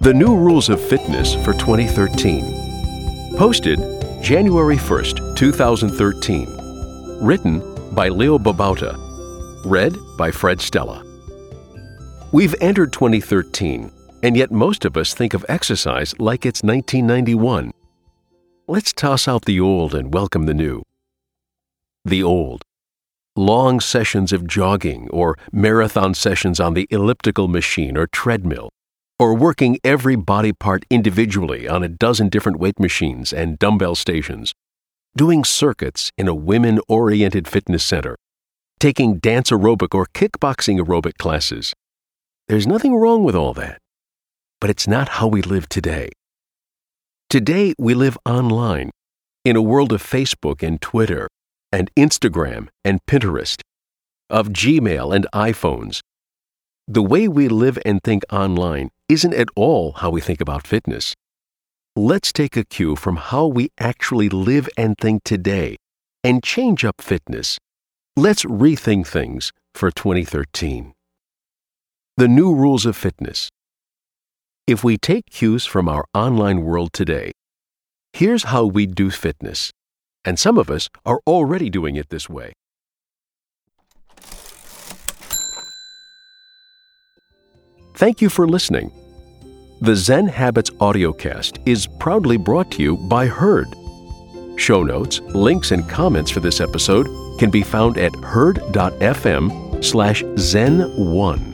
The New Rules of Fitness for 2013. Posted January 1st, 2013. Written by Leo Babauta. Read by Fred Stella. We've entered 2013, and yet most of us think of exercise like it's 1991. Let's toss out the old and welcome the new. The old. Long sessions of jogging or marathon sessions on the elliptical machine or treadmill or working every body part individually on a dozen different weight machines and dumbbell stations, doing circuits in a women oriented fitness center, taking dance aerobic or kickboxing aerobic classes. There's nothing wrong with all that, but it's not how we live today. Today, we live online in a world of Facebook and Twitter and Instagram and Pinterest, of Gmail and iPhones. The way we live and think online isn't at all how we think about fitness. Let's take a cue from how we actually live and think today and change up fitness. Let's rethink things for 2013. The new rules of fitness. If we take cues from our online world today, here's how we do fitness. And some of us are already doing it this way. Thank you for listening. The Zen Habits audiocast is proudly brought to you by Heard. Show notes, links, and comments for this episode can be found at heard.fm slash zen1.